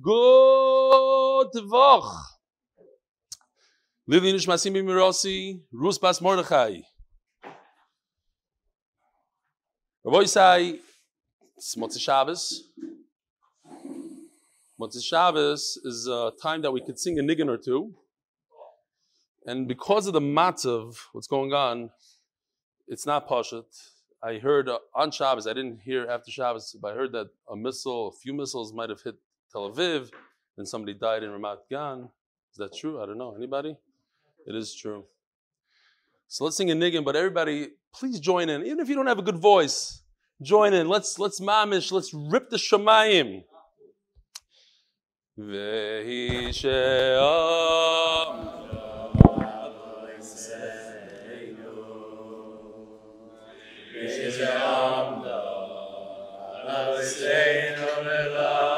Good Woch. Lili Nishmasim Mirossi, Rus Bas Mordechai. Rabbi say, it's Motzei Shabbos. Motzei Shabbos is a time that we could sing a niggin or two. And because of the matzav, what's going on, it's not pashat. I heard on Shabbos, I didn't hear after Shabbos, but I heard that a missile, a few missiles might have hit Tel Aviv, and somebody died in Ramat Gan. Is that true? I don't know. Anybody? It is true. So let's sing a niggin, but everybody, please join in. Even if you don't have a good voice, join in. Let's let's mamish. Let's rip the shemayim. Vehi she'am. Beautiful.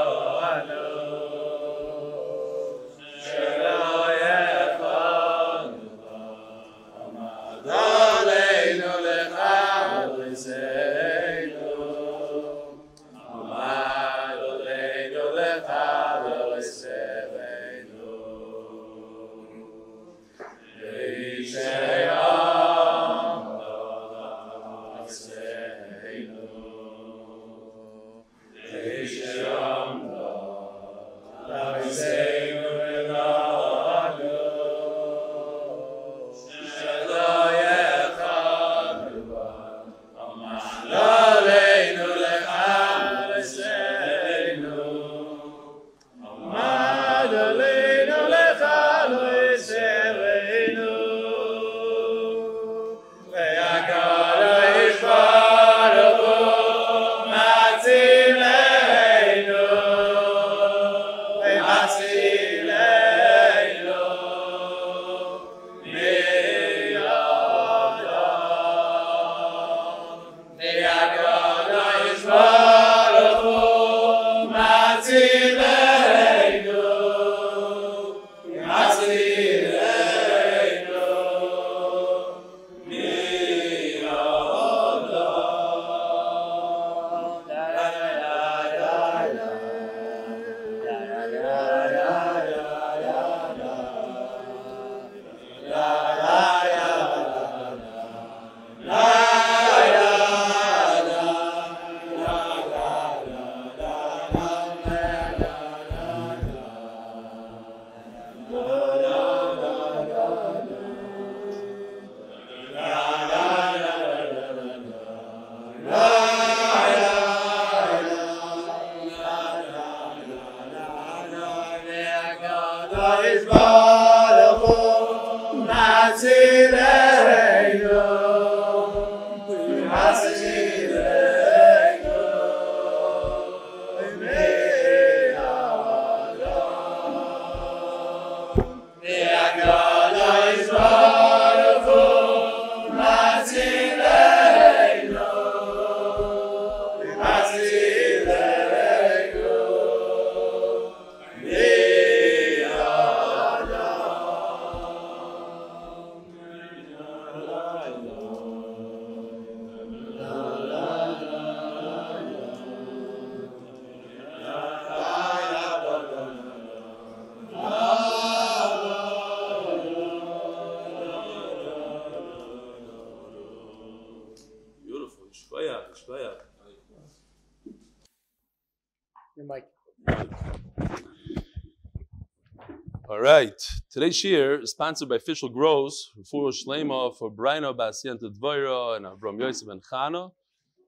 All right. Today's shir is sponsored by Official Gross, for Shlema, for Braino Basienta Dvoira, and Avram Yosef and Chana,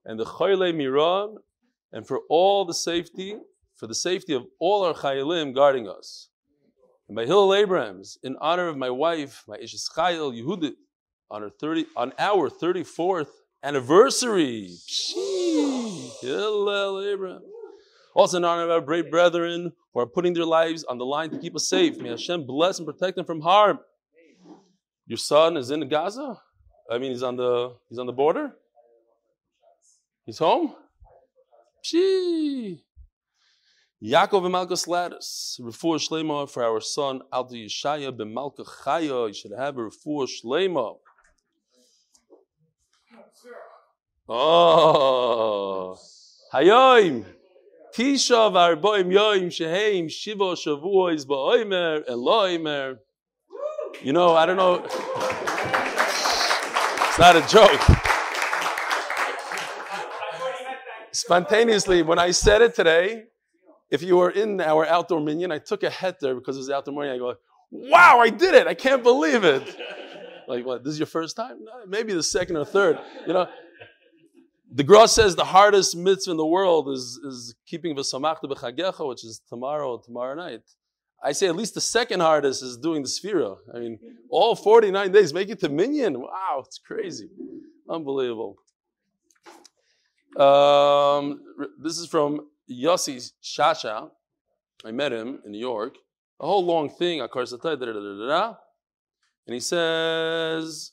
and the Choyle Miron, and for all the safety, for the safety of all our Chayalim guarding us. And by Hillel Abrams, in honor of my wife, my Ishes Chayil Yehudit, on, her 30, on our 34th anniversary. Hillel Abrams. Also in honor of our brave brethren who are putting their lives on the line to keep us safe. May Hashem bless and protect them from harm. Your son is in Gaza? I mean, he's on the he's on the border. He's home. Gee. Yaakov and Malka Sladis, refuah shlema for our son Alta Yeshaya ben Malka Chaya. You should have a refuah shlema. Oh, Hayoim. Tisha v'arboim yoim sheheim shiva shavuos ba'oimer eloimer. You know, I don't know. It's not a joke. Spontaneously, when I said it today, if you were in our outdoor minyan, I took a heter because it was outdoor minyan. I go, wow, I did it. I can't believe it. Like, what, this is your first time? Maybe the second or third. You know, the Gra says the hardest mitzvah in the world is, is keeping v'samachta b'chagecha, which is tomorrow, tomorrow night. I say at least the second hardest is doing the sphira. I mean, all 49 days, make it to minyan. Wow, it's crazy. Unbelievable. Um, this is from Yossi Shasha. I met him in New York. A whole long thing, and he says,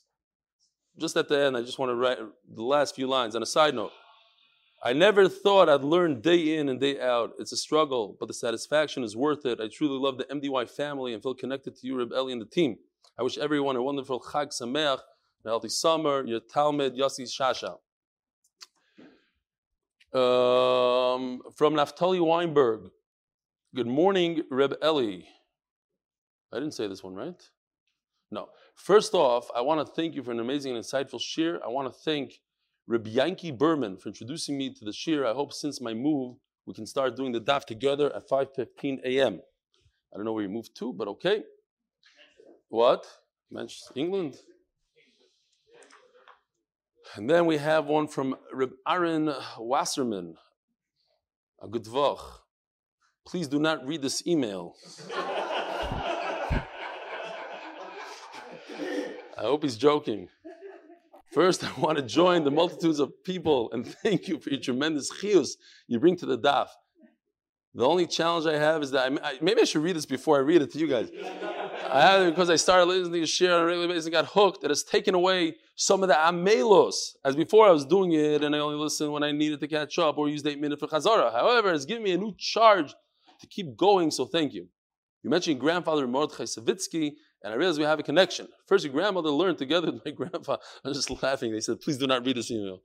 just at the end, I just want to write the last few lines. On a side note, I never thought I'd learn day in and day out. It's a struggle, but the satisfaction is worth it. I truly love the MDY family and feel connected to you, Reb Eli, and the team. I wish everyone a wonderful Chag Sameach, a healthy summer, your Talmud, Yossi Shasha. Um, from Naftali Weinberg. Good morning, Reb Eli. I didn't say this one, right? No. First off, I want to thank you for an amazing and insightful shir. I want to thank Reb Yankee Berman for introducing me to the shir. I hope since my move, we can start doing the daf together at 5.15 a.m. I don't know where you moved to, but okay. What? Manchester, England? And then we have one from Reb Aaron Wasserman. A good. Please do not read this email. I hope he's joking. First, I want to join the multitudes of people and thank you for your tremendous chius you bring to the daf. The only challenge I have is that I, maybe I should read this before I read it to you guys. I have it because I started listening to share on a regular basis and got hooked. It has taken away some of the amelos. As before, I was doing it and I only listened when I needed to catch up or used eight minutes for chazara. However, it's given me a new charge to keep going. So thank you. You mentioned grandfather Mordechai Savitsky, and I realized we have a connection. First, your grandmother learned together with my grandfather. I was just laughing. They said, "Please do not read this email."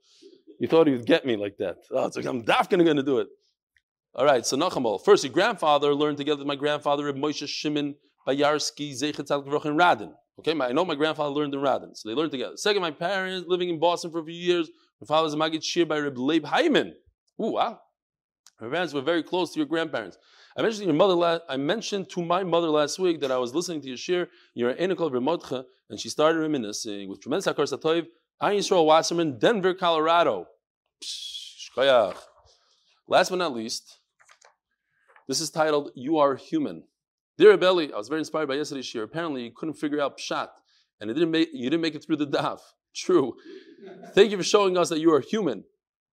You thought he would get me like that. Oh, it's like I'm definitely going to do it. All right, so Nachamal. First, your grandfather learned together with my grandfather, Reb Moshe Shimon Bayarski Zeichet in Radin. Okay, I know my grandfather learned in Radin, so they learned together. Second, my parents living in Boston for a few years. My father was a Magid Shir by Reb Leib Hyman. Ooh, wow. My parents were very close to your grandparents. I mentioned to your mother. La- I mentioned to my mother last week that I was listening to your shir. You're an Enikol Remotcha, and she started reminiscing with tremendous hakar satoiv. Ayin Yisrael Wasserman, Denver, Colorado. Last but not least, this is titled "You Are Human." Dear Abeli, I was very inspired by yesterday's shir. Apparently, you couldn't figure out pshat, and it didn't make, you didn't make it through the daf. True. Thank you for showing us that you are human.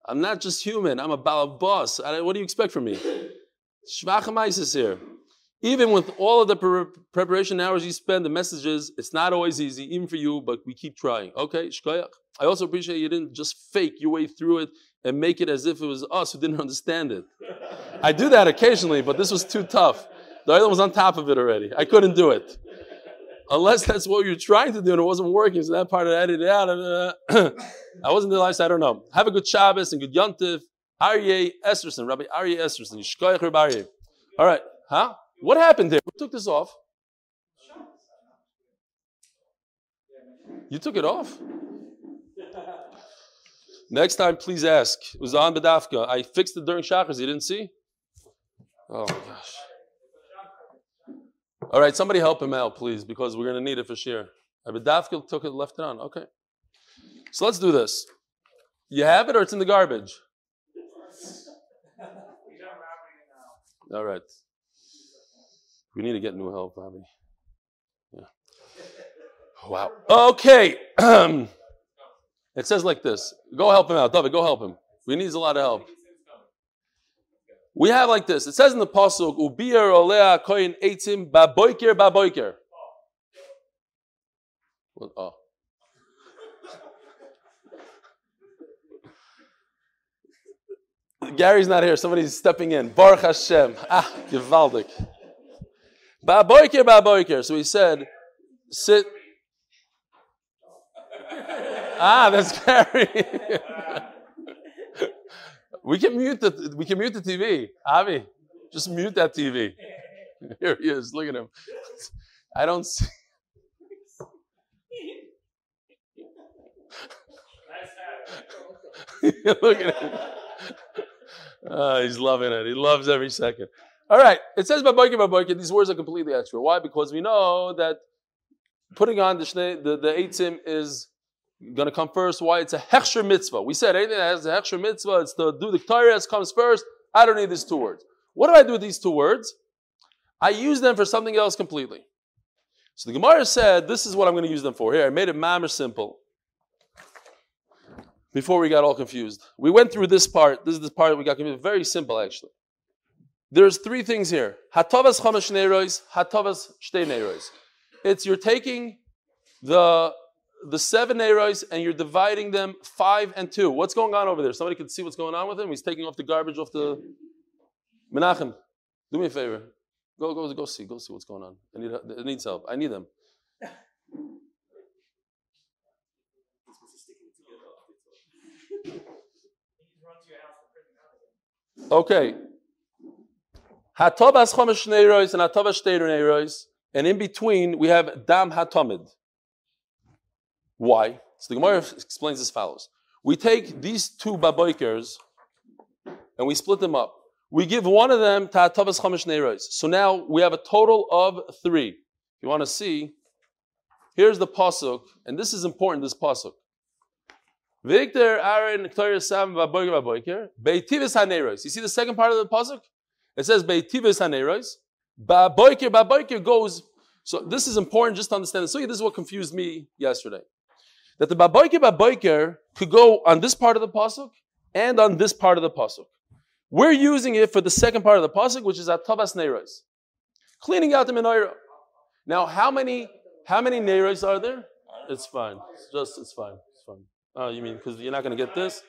I'm not just human. I'm a balabas. What do you expect from me? Shvachamais is here. Even with all of the pre- preparation hours you spend, the messages, it's not always easy, even for you, but we keep trying. Okay, shkoyach. I also appreciate you didn't just fake your way through it and make it as if it was us who didn't understand it. I do that occasionally, but this was too tough. The other was on top of it already. I couldn't do it. Unless that's what you're trying to do and it wasn't working, so that part that, edited out. I wasn't the last, I don't know. Have a good Shabbos and good Yontif. Aryeh Esterson, Rabbi Aryeh Esterson. Yishkoyach Rabbi Aryeh. All right, huh? What happened there? Who took this off? You took it off? Next time, please ask. It was on Bedafka. I fixed it during Shachars. You didn't see? Oh my gosh. All right, somebody help him out, please, because we're going to need it for sure. Bedafka took it, left it on. Okay. So let's do this. You have it or it's in the garbage? All right. We need to get new help, Bobby. Yeah. Wow. Okay. it says like this. Go help him out. David, go help him. We needs a lot of help. We have like this. It says in the Pasuk, Ubir olea koyin eitzim baboiker baboiker. Oh. Gary's not here. Somebody's stepping in. Baruch Hashem. Ah, gewaldig. Baboiker, baboiker. So he said, sit. Ah, that's Gary. We can mute the we can mute the TV. Avi, just mute that TV. Here he is. Look at him. I don't see. Look at him. Oh, he's loving it. He loves every second. All right. It says Baboikin, Baboikin. These words are completely extra. Why? Because we know that putting on the the, the eitzim is going to come first. Why? It's a hechsher mitzvah. We said anything that has a hechsher mitzvah, it's to do the Torah comes first. I don't need these two words. What do I do with these two words? I use them for something else completely. So the Gemara said, this is what I'm going to use them for. Here, I made it mammer simple. Before we got all confused. We went through this part. This is the part we got confused. Very simple, actually. There's three things here. Hatavas chamash neirois, hatavas shtei. It's you're taking the the seven neirois and you're dividing them five and two. What's going on over there? Somebody can see what's going on with him. He's taking off the garbage off the Menachem. Do me a favor. Go, go, go see. Go see what's going on. I need, it needs help. I need them. Okay. Hatobas chomesh neirois and hatobas shteir neirois, and in between we have dam hatomid. Why? So the Gemara explains as follows: We take these two baboikers and we split them up. We give one of them to hatobas chomesh neirois. So now we have a total of three. You want to see, here's the pasuk, and this is important. This pasuk. Victor Aaron Torah Sam Vaboiker Vaboiker Beitivis Haneros. You see the second part of the pasuk? It says Beitivis Haneros. Baboiker Baboiker goes. So this is important just to understand. So this is what confused me yesterday. That the Baboiker Baboiker could go on this part of the pasuk and on this part of the pasuk. We're using it for the second part of the pasuk, which is at Tabas Neiros. Cleaning out the menorah. Now, how many how many Neiros are there? It's fine. It's just it's fine. Oh, you mean because you're not going to get this?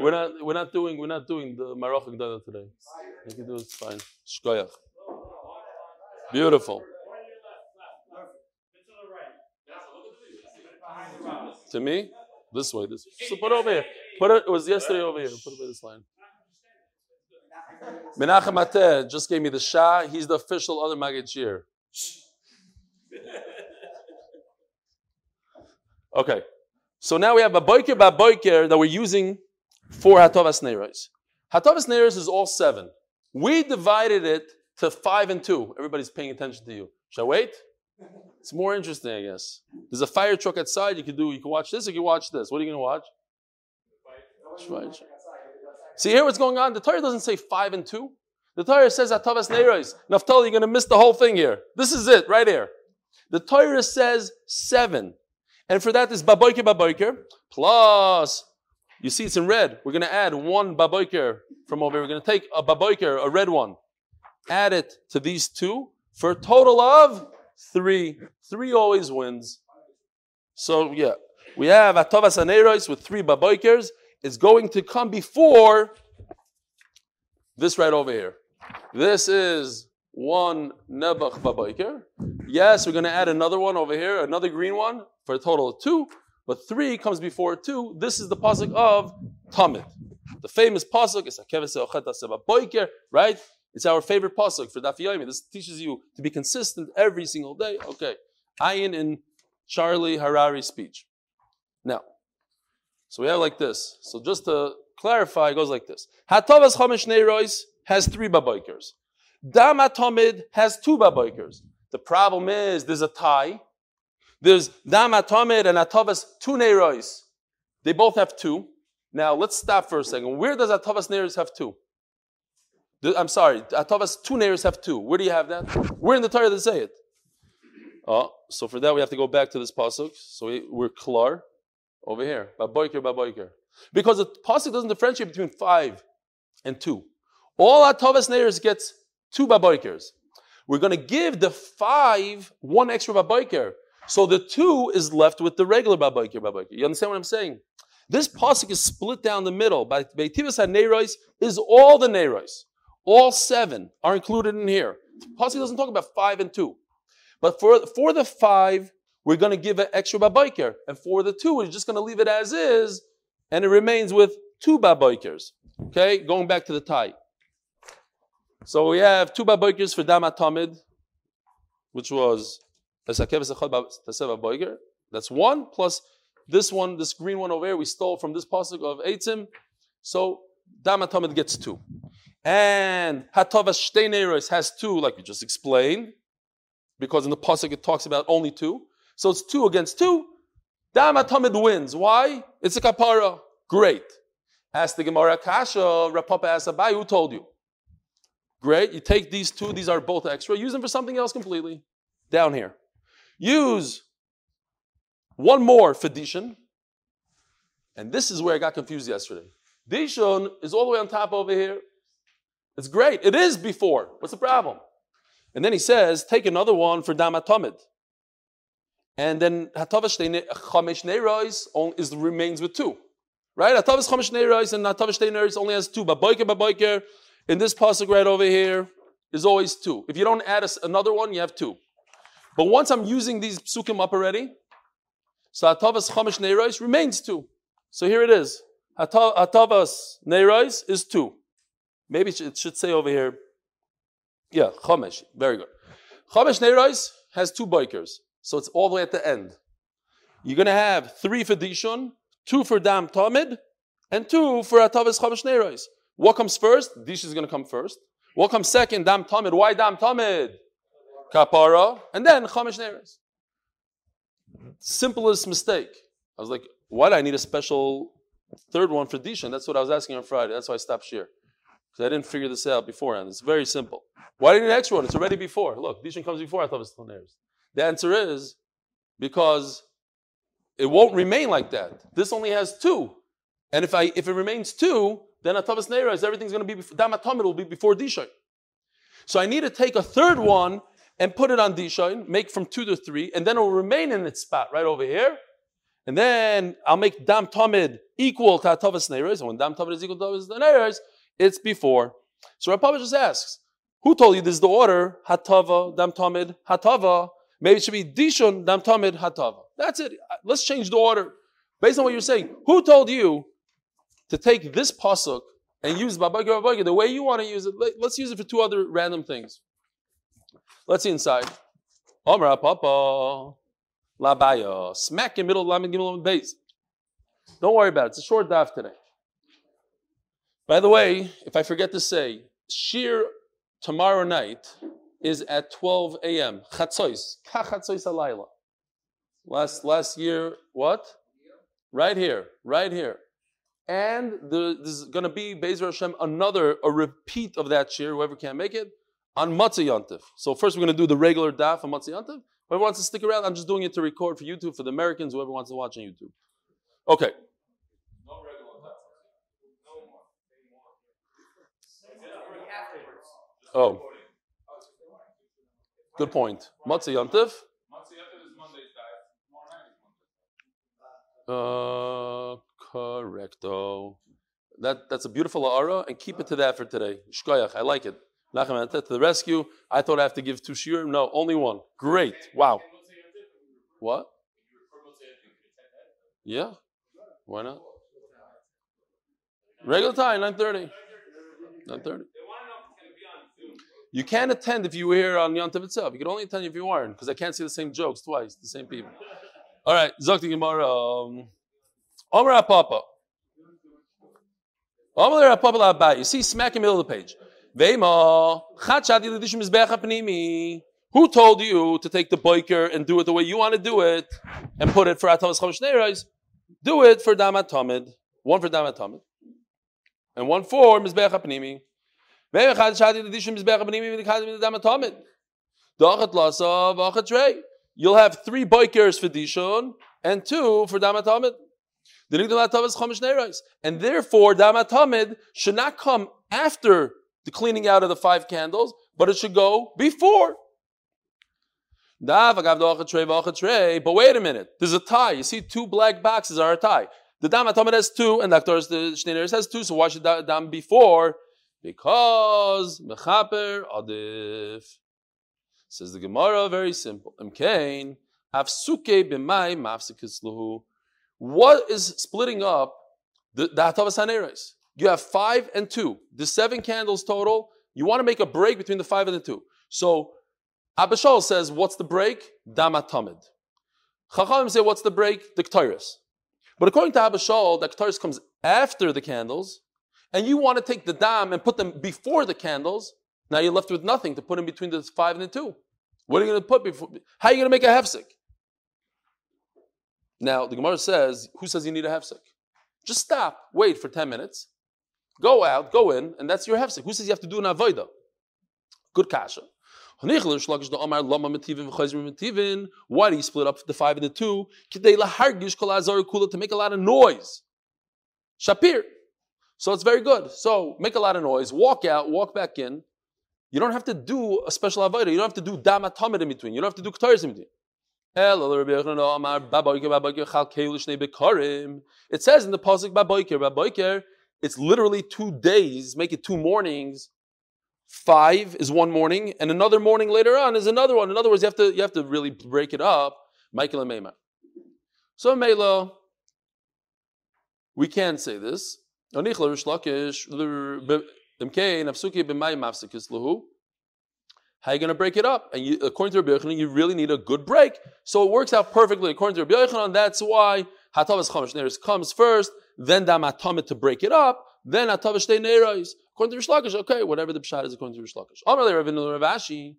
We're not. We're not doing. We're not doing the Marach Gdala today. You can do it. It's fine. Shkoyach. Beautiful. To me, this way. This. So put it over here. Put it. It was yesterday over here. Put it by this line. Menachem Ateh just gave me the Shah. He's the official other Magid Okay. So now we have a boiker ba boiker that we're using for Hatovas Neiros. Hatovas Neiros is all seven. We divided it to five and two. Everybody's paying attention to you. Shall I wait? It's more interesting, I guess. There's a fire truck outside. You can do. You can watch this. Or you can watch this. What are you going to watch? See here, what's going on? The Torah doesn't say five and two. The Torah says Atavas Neiros. Naftali, you're going to miss the whole thing here. This is it, right here. The Torah says seven. And for that is baboiker baboiker plus, you see it's in red. We're going to add one baboiker from over here. We're going to take a baboiker, a red one, add it to these two for a total of three. Three always wins. So yeah, we have atovas aneros with three baboikers. It's going to come before this right over here. This is one Nebuch Baboiker. Yes, we're going to add another one over here, another green one, for a total of two, but three comes before two. This is the pasuk of Tamid. The famous pasuk is Boiker, right? It's our favorite pasuk for Daf Yomi. This teaches you to be consistent every single day. Okay. Ayin in Charlie Harari's speech. Now, so we have like this. So just to clarify, it goes like this. Hatavas Chamish Neirois has three baboikers. Dam Atomid has two baboikers. The problem is there's a tie there's Dam Atomid and Atavas two Neiros. They both have two. Now let's stop for a second. Where does Atavas Neiros have two? I'm sorry, Atavas two Neiros have two. Where do you have that? Where in the Torah does it say it? Oh, so for that we have to go back to this pasuk. So we, we're klar over here. Baboiker, baboiker. Because the pasuk doesn't differentiate between five and two. All Atavas Neiros gets two baboikers. We're going to give the five one extra baboiker so the two is left with the regular babaykir babaykir. You understand what I'm saying? This pasuk is split down the middle. By Beitivas HaNeiros is all the Neiros. All seven are included in here. Pasuk doesn't talk about five and two. But for, for the five, we're going to give an extra babaykir. And for the two, we're just going to leave it as is, and it remains with two baboikers. Okay, going back to the tie. So we have two baboikers for Dama Tamid, which was that's one plus this one, this green one over here, we stole from this pasuk of Eitzim. So Dama Tamid gets two. And Hatava Shteineros has two, like we just explained, because in the pasuk it talks about only two. So it's two against two. Dama Tamid wins. Why? It's a kapara. Great. Ask the Gemara Kasha, Rapapa asks Abaye, who told you? Great. You take these two, these are both extra, use them for something else completely. Down here. Use one more for Dishon. And this is where I got confused yesterday. Dishon is all the way on top over here. It's great. It is before. What's the problem? And then he says, take another one for Damatomid. And then Hatavish Chamesh Neirois is remains with two. Right? Hatavish Chamesh Neirois and Hatavish Neirois only has two. But Boiker, Boiker, in this pasuk right over here, is always two. If you don't add a, another one, you have two. But once I'm using these psukim up already, so Hatavas Chamesh Neirois remains two. So here it is. Hatavas Neirois is two. Maybe it should say over here, yeah, Chamesh. Very good. Chamesh Neirois has two bikers. So it's all the way at the end. You're going to have three for Dishon, two for Dam Tamid, and two for Atavis Chamesh Neirois. What comes first? Dish is going to come first. What comes second? Dam Tamid. Why Dam Tamid? Kapara. And then Chamesh Neirois. Simplest mistake. I was like, why do I need a special third one for Dishon? That's what I was asking on Friday. That's why I stopped here. Because I didn't figure this out beforehand. It's very simple. Why do you need an extra one? It's already before. Look, Dishon comes before Atavis Neirois. The answer is because it won't remain like that. This only has two. And if I if it remains two, then Atavas Neiras, everything's going to be before, Damatomid will be before Dishain. So I need to take a third one and put it on Dishain, make from two to three, and then it will remain in its spot right over here. And then I'll make Dam Tamid equal to Atavas Neiras. And when Dam Tamid is equal to Atavas Neiras, it's before. So Rapapa just asks, who told you this is the order? Hatava, Dam Tamid, Hatava. Maybe it should be Dishon Dam Tamid Hatava. That's it. Let's change the order. Based on what you're saying, who told you to take this pasuk and use Babaga Babaga the way you want to use it? Let's use it for two other random things. Let's see inside. Omra Papa Labaya. Smack in middle Lamed Gimel base. Don't worry about it. It's a short daf today. By the way, if I forget to say, Shir tomorrow night is at 12 a.m. Chatzos. Chatzos alayla. Last, last year, what? Right here, right here. And the, there's going to be, Bezer Hashem, another, a repeat of that shir, whoever can't make it, on Motzei Yantiv. So first we're going to do the regular daf on Motzei Yantiv. Whoever wants to stick around, I'm just doing it to record for YouTube, for the Americans, whoever wants to watch on YouTube. Okay. Oh. Good point. Motzei Yantiv. Uh, correcto. That, that's a beautiful ara, and keep it to that for today. Shkoyach, I like it. Nachem to the rescue. I thought I have to give two shiur. No, only one. Great. Wow. What? Yeah. Why not? Regular time, 9.30. 9.30. You can't attend if you were here on Yom itself. You can only attend if you weren't, because I can't see the same jokes twice, the same people. All right, Zakti Gemara. Um, Omer Papa. Omer Papa Labai. You see, smack in the middle of the page. Who told you to take the biker and do it the way you want to do it and put it for Atamas Chamesh Do it for Damat Tamid. One for Damat Tamid. And one for Mizbeach HaPnimi. You'll have three bikers for Dishon and two for Damatamid. And therefore, Damatamid should not come after the cleaning out of the five candles, but it should go before. But wait a minute, there's a tie. You see, two black boxes are a tie. The Damatamid has two, and the Shneiris has two, so why should Dam before? Because mechaper adif. Says the Gemara, very simple. Imkain afsuke b'may mafsikisluhu. What is splitting up the, the Hatavas Haneres. You have five and two. The seven candles total. You want to make a break between the five and the two. So Abba Shaul says, what's the break? Dama Damatamid. Chachamim say, what's the break? The Ketairis. But according to Abba Shaul, the Ketairis comes after the candles, and you want to take the dam and put them before the candles. Now you're left with nothing to put in between the five and the two. What are you going to put before? How are you going to make a hefsek? Now the Gemara says, who says you need a hefsek? Just stop, wait for 10 minutes, go out, go in, and that's your hefsek. Who says you have to do an avoida? Good kasha. Why do you split up the five and the two? To make a lot of noise. Shapir. So it's very good. So make a lot of noise, walk out, walk back in. You don't have to do a special avodah. You don't have to do dama in between. You don't have to do ktaris in between. It says in the pasuk baboiker, baboiker. It's literally two days. Make it two mornings five is one morning, and another morning later on is another one. In other words, you have to you have to really break it up. Michael and Meimar. So Mela, we can say this. How are you going to break it up? And you, according to Rabbi Yochanan, you really need a good break. So it works out perfectly. According to Rabbi Yochanan, that's why Hatavas Chomesh comes first, then Damatomit to break it up, then Hatavas Neirais. According to Reish Lakish, okay, whatever the pshat is according to Reish Lakish. Amalei Ravinu Ravashi,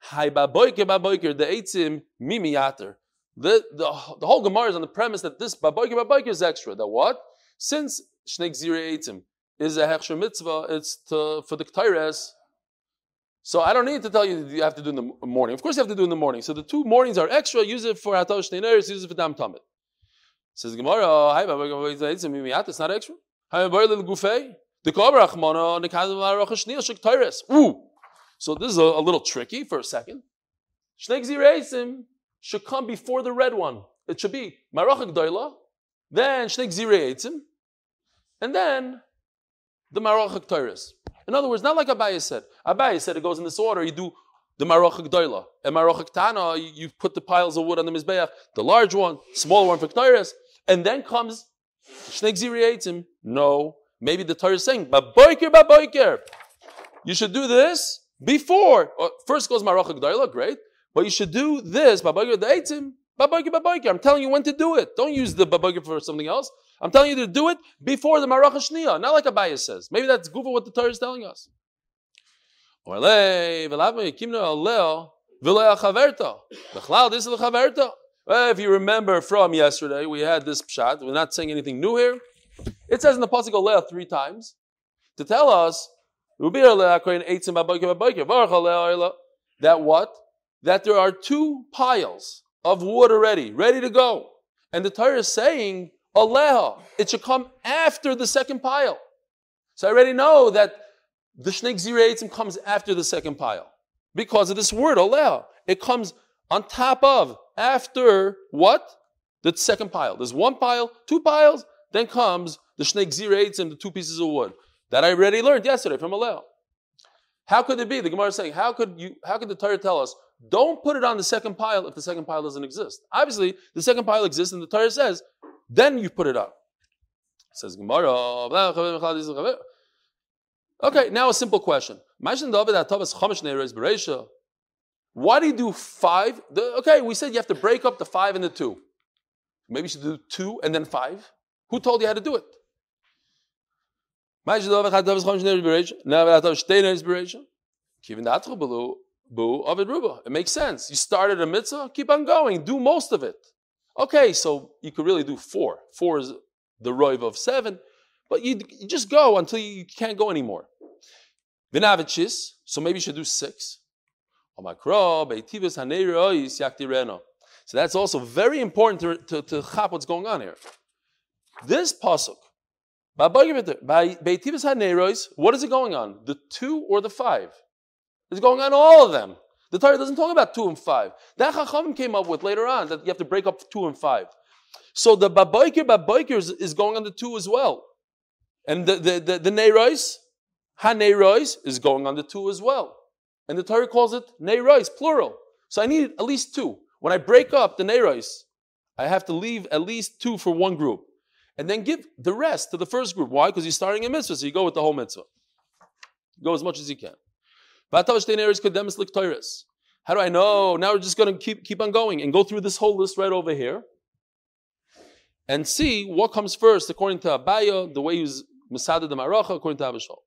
Hai baboiker baboiker the eitzim mimi yater. The, the, the whole Gemara is on the premise that this baboiker baboiker is extra. That what? Since Shnei Gzire Eitzim is a hechsher mitzvah, it's to, for the Ketires. So I don't need to tell you you have to do in the morning. Of course you have to do in the morning. So the two mornings are extra. Use it for Hatav Shnei use it for Dam Tamid. Says Gemara. It's not extra. Ooh. So this is a, a little tricky for a second. Shnei Gzirei should come before the red one. It should be Marach Gdoila, then Shnei Gzirei and then the Marach Tairis. In other words, not like Abaye said. Abaye said it goes in this order. You do the Marach Gdoila. And Marach Tana, you, put the piles of wood on the Mizbeach, the large one, small one for Tairis, and then comes Shnei Gzirei No. Maybe the Torah is saying, Baboiker, Baboiker. You should do this before. Uh, first goes Marach Gdaila, great. But you should do this, Baboiker Daitim, Baboiker, Baboiker. I'm telling you when to do it. Don't use the Baboiker for something else. I'm telling you to do it before the Marach not like Abaye says. Maybe that's goof what the Torah is telling us. If you remember from yesterday, we had this pshat. We're not saying anything new here. It says in the Pasuk Leah three times to tell us that what? That there are two piles of wood already, ready to go. And the Torah is saying, Aleha, it should come after the second pile. So I already know that the Shnei Gzirei comes after the second pile. Because of this word, Aleha. It comes on top of, after what? The second pile. There's one pile, two piles, then comes the Shnei and the two pieces of wood that I already learned yesterday from Alel. How could it be? The Gemara is saying, how could you? How could the Torah tell us? Don't put it on the second pile if the second pile doesn't exist. Obviously, the second pile exists, and the Torah says, then you put it up. says Gemara. Okay, now a simple question. Why do you do five? The, okay, we said you have to break up the five and the two. Maybe you should do two and then five. Who told you how to do it? It makes sense. You started a mitzvah, keep on going, do most of it. Okay, so you could really do four. Four is the roiv of seven, but you, you just go until you can't go anymore. Vinavichis, so maybe you should do six. So that's also very important to, to, to what's going on here. This pasuk, what is it going on? The two or the five? It's going on all of them. The Torah doesn't talk about two and five. That Chachamim came up with later on that you have to break up two and five. So the Baboiker Baboiker is, is going on the two as well. And the, the, the, the Neirois, Ha-Neirois, is going on the two as well. And the Torah calls it Neirois, plural. So I need at least two. When I break up the Neirois, I have to leave at least two for one group. and then give the rest to the first group. Why? Because you're starting a mitzvah, so you go with the whole mitzvah. Go as much as you can. How do I know? Now we're just going to keep, keep on going and go through this whole list right over here and see what comes first according to Abaye, the way he's Masada the Maracha, according to Abba Shaul.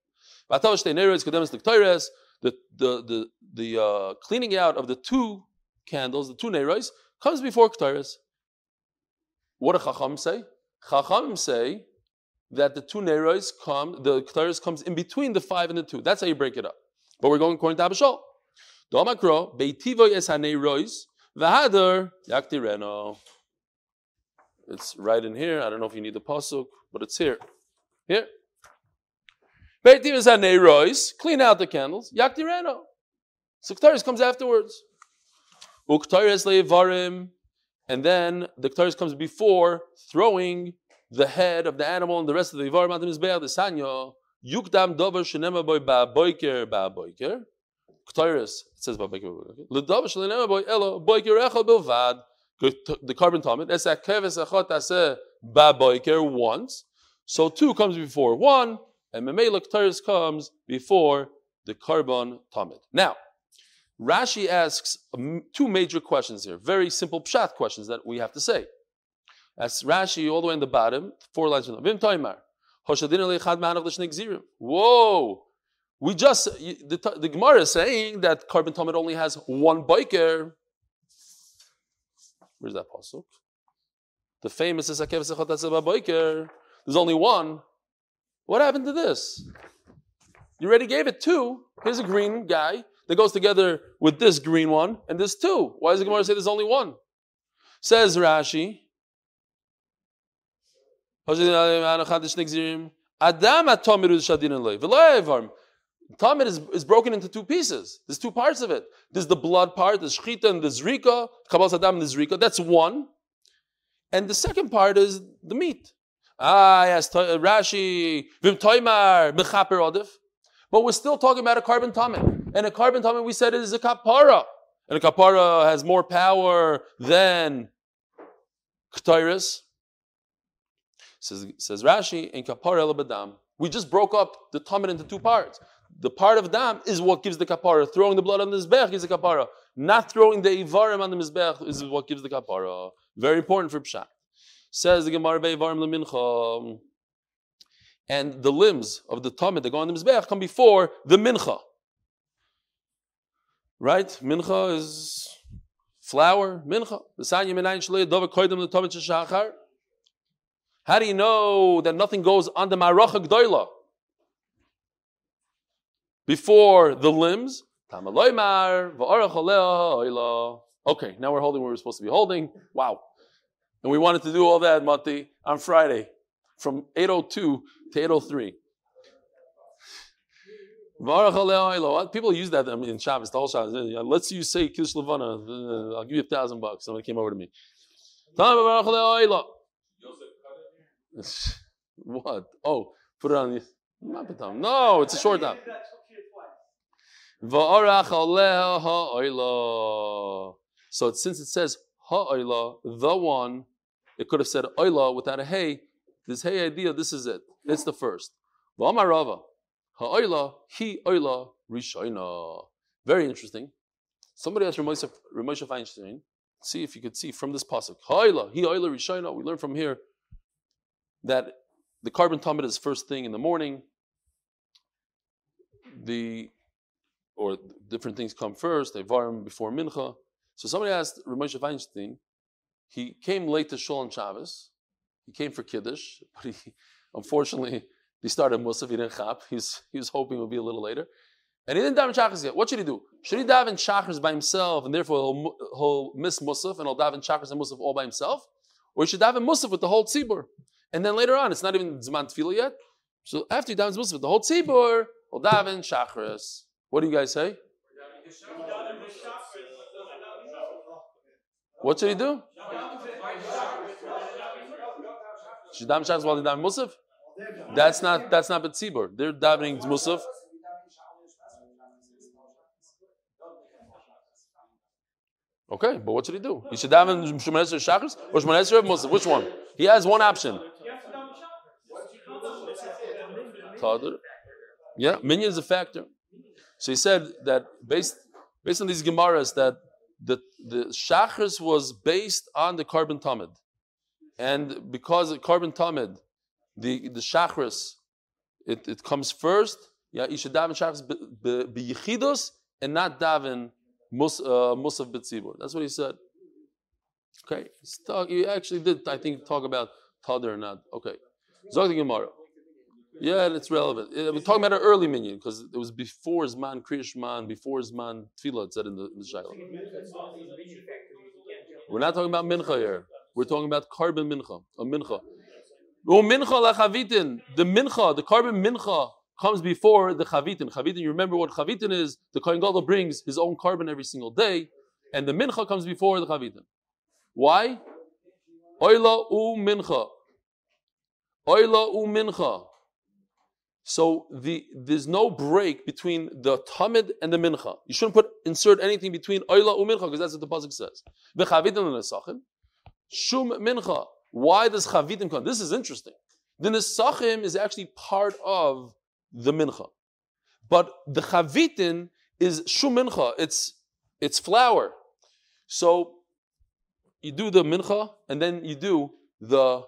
The, the, the, the uh, cleaning out of the two candles, the two Neiros, comes before Ketores. What do Chacham say? Chacham say that the two Neiros come, the Ketores comes in between the five and the two. That's how you break it up. But we're going according to Abba Shaul. Domakro, Beitivoy v'hadar yaktireno. It's right in here. I don't know if you need the pasuk, but it's here. Here. Clean out the candles. Yaktireno. So Ktaris comes afterwards. Uktaris levarim. And then the Ktaris comes before throwing the head of the animal and the rest of the Ivarim Adam Mizbeach, the Sanyo. Yukdam dover shenema boy ba boiker ba boiker. Ktaris, it says ba boiker. Ledover shenema boy elo boiker echel bilvad the korban tamid. once. So two comes before one, and Memelek Taris comes before the korban tamid. Now, Rashi asks two major questions here, very simple pshat questions that we have to say. That's Rashi all the way in the bottom, four lines from Vim Taimar. Whoa! We just the, the Gemara is saying that korban tamid only has one biker. Where's that pasuk? The famous is There's only one. What happened to this? You already gave it two. Here's a green guy that goes together with this green one and this two. Why does the Gemara say there's only one? Says Rashi. Adam Tamid is, is broken into two pieces. There's two parts of it. There's the blood part, there's shchita and there's rika, kabbalah sadam and there's rika. That's one. And the second part is the meat. Ah, yes, uh, Rashi, vim toimar, mechaper odif. But we're still talking about a korban tamid. And a korban tamid, we said, is a kapara. And a kapara has more power than k'tairis. Says, says Rashi, in kapara elabadam. We just broke up the tamid into two parts. The part of dam is what gives the kapara. Throwing the blood on the mizbech is the kapara. Not throwing the ivarim on the mizbech is what gives the kapara. Very important for pshat. Says the Gemara ivarim lemincha. And the limbs of the tamid that go on the mizbech come before the mincha. Right? Mincha is flour. Mincha. The sanya minayin shalei dova koydem the shachar. How do you know that nothing goes under maracha gdoila? before the limbs. Okay, now we're holding where we're supposed to be holding. Wow. And we wanted to do all that, Mati, on Friday from 8.02 to 8.03. People use that I mean, in Shabbos, the whole Shabbos. Let's you say Kiddush Levana. Uh, I'll give you a thousand bucks. Somebody came over to me. what? Oh, put it on the. No, it's a short time. So since it says ha'oila, the one, it could have said oila without a hey. This hey idea, this is it. It's the first. V'amarava, ha'oila, hi oila, rishoina. Very interesting. Somebody asked Ramosha Feinstein, see if you could see from this pasuk. Ha'oila, hi oila, rishoina. We learn from here that the korban tamid is first thing in the morning. The or different things come first, they varim before mincha. So somebody asked Ramosha Feinstein, he came late to Shul on Shabbos, he came for Kiddush, but he, unfortunately, he started Musaf, he didn't chap, he was, he was hoping it would be a little later. And he didn't daven Shachris yet. What should he do? Should he daven Shachris by himself and therefore he'll, he'll miss Musaf and he'll daven Shachris and Musaf all by himself? Or he should daven Musaf with the whole tzibur? And then later on, it's not even Zman Tefillah yet. So after he davens Musaf the whole tzibur, he'll daven Shachris. What do you guys say? What should he do? Shidam Shachs while they daven Musaf? That's not that's not Betzibur. They're davening Musaf. Okay, but what should he do? He should daven Shemoneh Shachris or Shemoneh Musaf. Which one? He has one option. Tadr. Yeah, minyan is a factor. So he said that based based on these Gemaras that the the Shachris was based on the korban tamid, and because of korban tamid, the the Shachris it, it comes first. Yeah, you should daven Shachris be yichidus and not daven mus, uh, musaf betzibur. That's what he said. Okay, you actually did, I think, talk about Tadr or not. Okay, Zog the Gemara. Yeah, and it's relevant. We're talking about an early minyan because it was before Zman Kriyashman, before Zman Tefillah, it said in the, in the Shaila. We're not talking about mincha here. We're talking about korban mincha, a mincha. Oh, mincha lachavitin. The mincha, the korban mincha comes before the chavitin. Chavitin, you remember what chavitin is? The Kohen Gadol brings his own korban every single day, and the mincha comes before the chavitin. Why? Oila u mincha. Oila u mincha. So the, there's no break between the tamid and the mincha. You shouldn't put insert anything between oila u mincha because that's what the pasuk says. V'chavitim shum mincha. Why does chavitim come? This is interesting. Then the nesachim is actually part of the mincha, but the chavitin is shum mincha. It's it's flour. So you do the mincha and then you do the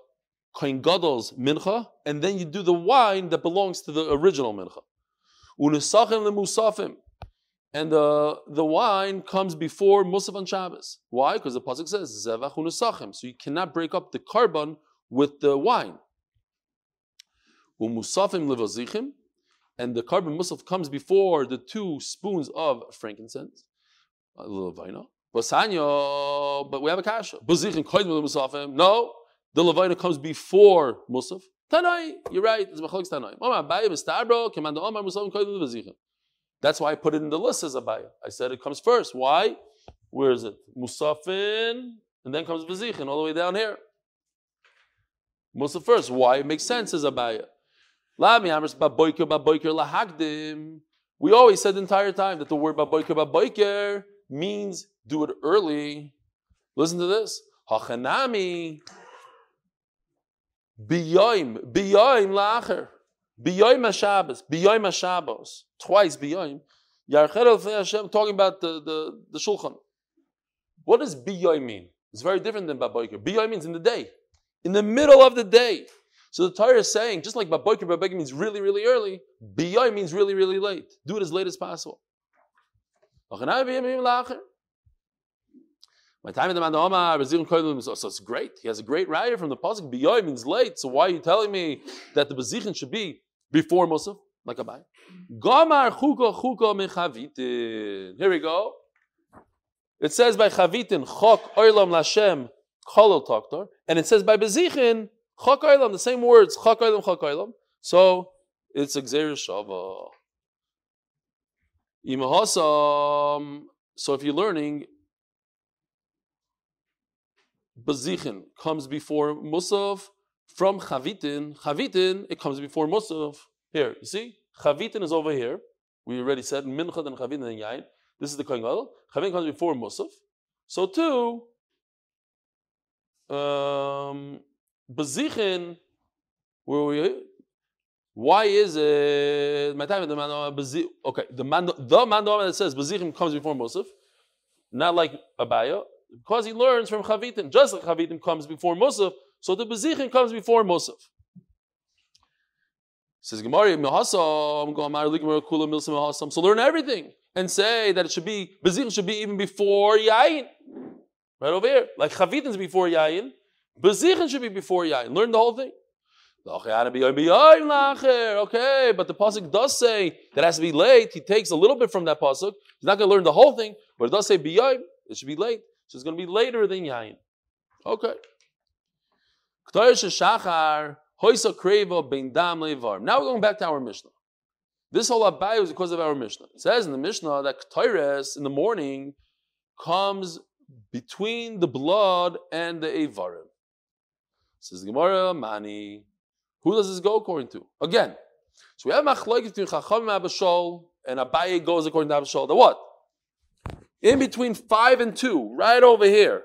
Kohen Gadol's mincha, and then you do the wine that belongs to the original mincha. Unisachim lemusafim. And the, the wine comes before Musaf on Shabbos. Why? Because the Pasuk says, Zevach unisachim. So you cannot break up the korban with the wine. Umusafim levazichim. And the korban musaf comes before the two spoons of frankincense. A little vina. But we have a kasha. No, the Levina comes before Musaf. Tanai, you're right. It's Machlokes Tanai. That's why I put it in the list as Abaye. I said it comes first. Why? Where is it? Musafin, and then comes Bezichin, all the way down here. Musaf first. Why? It makes sense as Abaye. We always said the entire time that the word baboiker baboiker means do it early. Listen to this. Hachanami Biyoim, biyoim la'acher. Biyoim HaShabbos, biyoim HaShabbos. Twice biyoim. Yarcher Hashem, talking about the, the, the Shulchan. What does biyoim mean? It's very different than baboiker. Biyoim means in the day. In the middle of the day. So the Torah is saying, just like baboiker, baboiker means really, really early, biyoim means really, really late. Do it as late as possible. My time in the Mandoma, so it's great. He has a great rider from the Pasuk. Biyoy means late. So why are you telling me that the Bezichin should be before Musaf? Like Abaye. Gomar chuko chuko mechavitin. Here we go. It says by chavitin, chok oilam lashem kolol toktor. And it says by Bezichin, chok oilam, the same words, chok oilam, chok oilam. So it's gzeir shava. So if you're learning, Bazichin comes before Musaf. From Chavitin, Chavitin, it comes before Musaf. Here, you see? Chavitin is over here. We already said Mincha and Chavitin and Yain. This is the Kohen Gadol. Chavitin comes before Musaf. So too, um, Bazichin, where we why is it? My time the man okay the man the man that says Bazichim comes before Musaf, not like Abaye. Because he learns from Chavitim, just like Chavitim comes before Musaf, so the Bezichin comes before Musaf. Says Gemara, so learn everything and say that it should be Bezichin should be even before Yain. Right over here. Like Chavitim before Yain, Bezichin should be before Yain. Learn the whole thing. Okay, but the pasuk does say that has to be late. He takes a little bit from that pasuk. He's not going to learn the whole thing, but it does say biyayim. It should be late. So it's going to be later than Yain. Okay. Now we're going back to our Mishnah. This whole abai is because of our Mishnah. It says in the Mishnah that Ketores in the morning comes between the blood and the Avarim. Says Gemara, Mani. Who does this go according to? Again, so we have Machlaik between Chacham and Abba Shaul, and Abaye goes according to Abba Shaul. The what? In between five and two, right over here.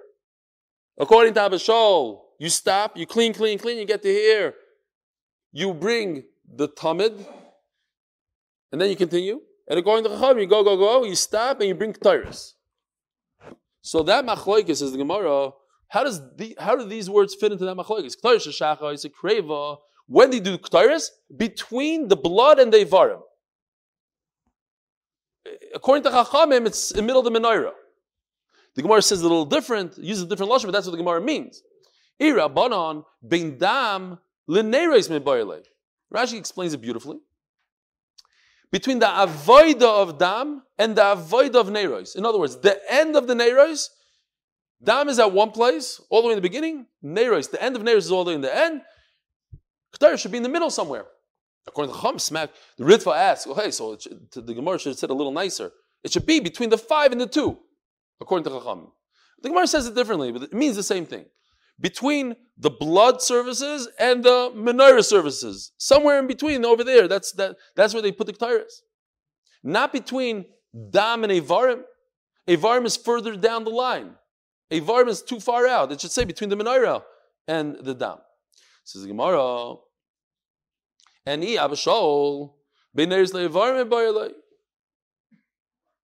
According to Abba Shaul, you stop, you clean, clean, clean, you get to here. You bring the tamid, and then you continue. And according to Chacham, you go, go, go, you stop, and you bring Ketairis. So that machloikis is the Gemara. How does the, how do these words fit into that machloikis? Ketairis shacha is a kreva. When do you do Ketairis? Between the blood and the Ivarim. According to Chachamim, it's in the middle of the menorah. The Gemara says a little different, uses a different lashon, but that's what the Gemara means. Ira banon ben dam lineres Rashi explains it beautifully between the avoida of dam and the avoida of neiros. In other words, the end of the neiros, dam is at one place, all the way in the beginning. Neiros, the end of neiros is all the way in the end. Keter should be in the middle somewhere. According to Chum Smack, the Ritva asks, well, hey, so should, the Gemara should have said a little nicer. It should be between the five and the two, according to Chacham. The Gemara says it differently, but it means the same thing between the blood services and the menorah services. Somewhere in between, over there. That's, that, that's where they put the Ketairas. Not between Dam and Avarim. Avarim is further down the line. Avarim is too far out. It should say between the menorah and the Dam. Says the Gemara. And he Abba Shaul,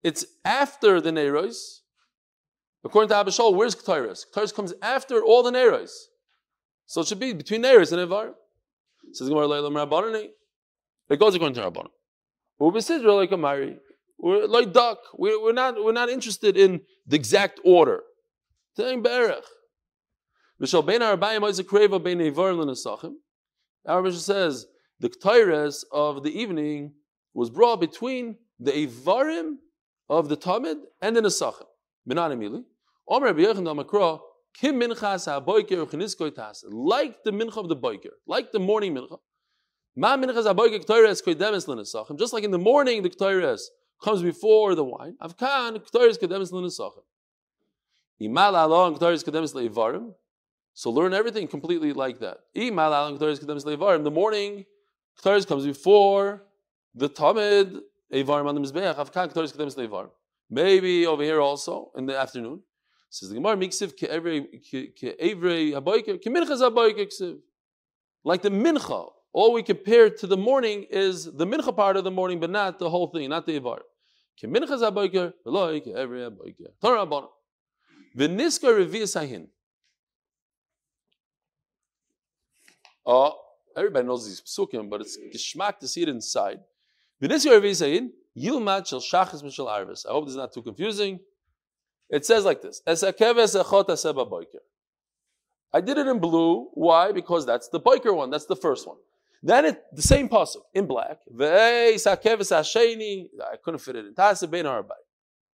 It's after the Neiros According to Abba Shaul, where's Ketairis? Ketairis comes after all the Neros. So it should be between Neros and Evar. Says Gemara Leilam Rabbanani. It goes according to Rabbanan. We're Besidra like a Mari. We're like duck. We're, we're, not, we're not interested in the exact order. Telling Berech. Mishal l'nesachim. Our Mishnah says the Ketairis of the evening was brought between the Evarim of the Talmud and the Nesachim. Minan Omer Rabbi Yochanan Makro, Kim minchas ha-boiker uchiniskoy tas, like the mincha of the boiker, like the morning mincha. Ma minchas ha-boiker k'toyres koidemes l'nesachim, just like in the morning the k'toyres comes before the wine. Avkan k'toyres koidemes l'nesachim. Imal alon k'toyres koidemes le'ivarim, so learn everything completely like that. The morning k'toyres comes before the tamid evarim on the mizbeach. Avkan k'toyres koidemes le'ivarim. Maybe over here also in the afternoon. Says the Gemara, Miksiv ke'evrei haboiker, ke'minchas haboiker ksiv. Like the mincha, all we compare to the morning is the mincha part of the morning, but not the whole thing, not the ivar. Ke'minchas haboiker, v'loi ke'evrei haboiker. Torah abona. V'niska revi'as hahin. Oh, ah, everybody knows these psukim, but it's geschmack to see it inside. I hope this is not too confusing. It says like this: I did it in blue. Why? Because that's the biker one. That's the first one. Then it the same pasuk in black. I couldn't fit it in.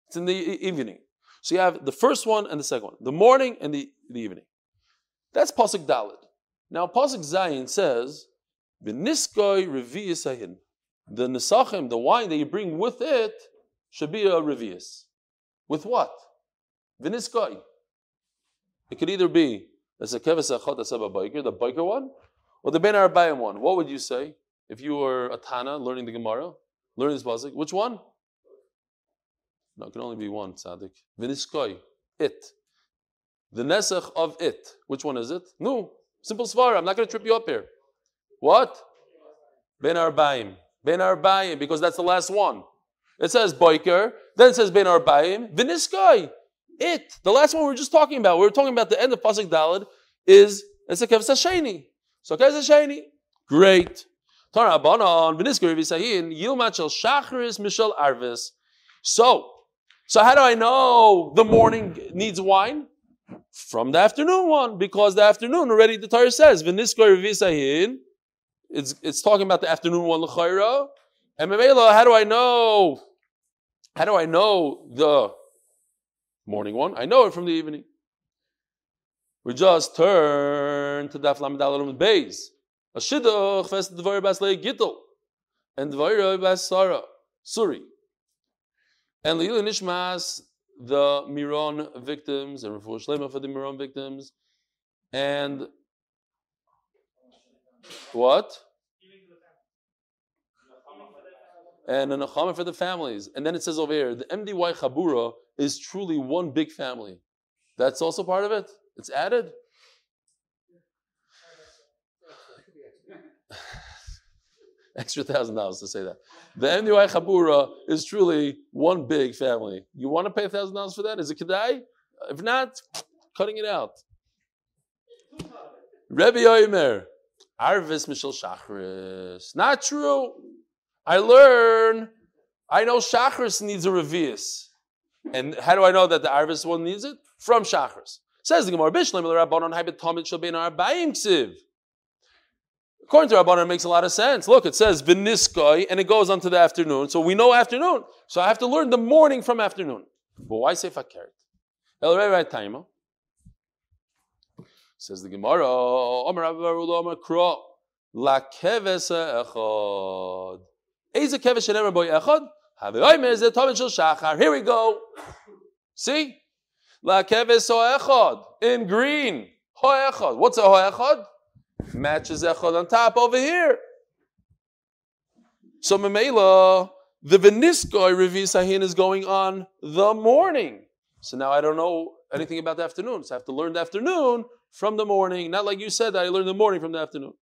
It's in the evening. So you have the first one and the second one, the morning and the, the evening. That's pasuk dalid. Now pasuk zayin says, "V'niskoy revi'is the nesachim, the wine that you bring with it, should be a revius. With what? Viniskoi. It could either be the Sekeves Achot Biker, the biker one, or the Ben Arbayim one. What would you say if you were a Tana learning the Gemara, learning this pasuk? Which one? No, it can only be one, Tzaddik. Viniskoi. It. The Nesach of it. Which one is it? No. Simple svar. I'm not going to trip you up here. What? Ben Arbayim. Ben Arbayim, because that's the last one. It says Boiker, then it says Ben Arbayim, Viniskai. It, the last one we were just talking about, we were talking about the end of Pasuk Dalad, is it's a Kevs Hasheni. So Kevs Hasheni, great. Tara Abanon, Viniskar Visahin, Yilmat Shachris Mishal Arvis. So, so how do I know the morning needs wine? From the afternoon one, because the afternoon already the Torah says, Viniskar Visahin, it's, it's talking about the afternoon one l'chayra. And Mamela, how do I know? How do I know the morning one? I know it from the evening. We just turn to Daf Lamed Alalum Beis. A shidduch fest dvar bas gittel and dvar bas Sarah Suri. And Leil Nishmas the Miron victims and Refuah Shlema for the Miron victims and what? And a Nachama for the families. And then it says over here, the MDY Chabura is truly one big family. That's also part of it? It's added? extra thousand dollars to say that. The MDY Chabura is truly one big family. You want to pay a thousand dollars for that? Is it Kedai? If not, cutting it out. Rebbe Yoimer, Arvis Mishal Shachris. Not true. I learn, I know Shachris needs a revius. And how do I know that the Arvis one needs it? From Shachris. Says the Gemara, Bishlam, Rabbanon, Haibet Tomit, Shabin, Arbaim Ksiv. According to Rabbanon, it makes a lot of sense. Look, it says Viniskoi, and it goes on to the afternoon. So we know afternoon. So I have to learn the morning from afternoon. But why say Fakert? El Rei Taima. Says the Gemara, Omer Avarula Omer Kro, La Keves Echad. Eze Keves Shenemer Boy Echad, Have Omer Ze Tovin Shel Shachar. Here we go. See? La Keves Echad. In green. Ho Echad. What's a Ho Echad? Matches Echad on top over here. So Memela, the Veniskoi Revisahin is going on the morning. So now I don't know anything about the afternoon. So I have to learn the afternoon from the morning. Not like you said that I learned the morning from the afternoon.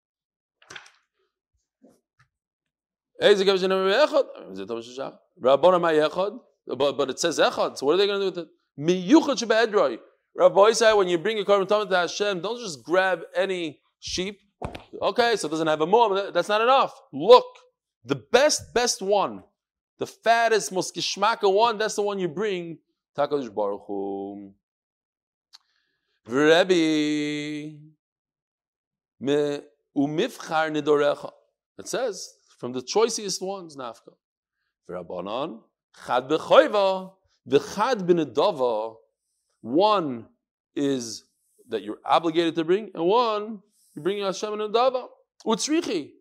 But, but it says echad. So what are they going to do with it? Miyuchad. Rabbi said when you bring a tamid to Hashem, don't just grab any sheep. Okay, so it doesn't have a more. That's not enough. Look, the best, best one, the fattest, most gishmaka one. That's the one you bring. Takadosh Baruch Hu. Rebbe umifchar nidorecha. It says from the choicest ones, nafka. V'rabanan chad b'choiva v'chad b'nedava. One is that you're obligated to bring, and one you're bringing Hashem and nedava. Utzrichi.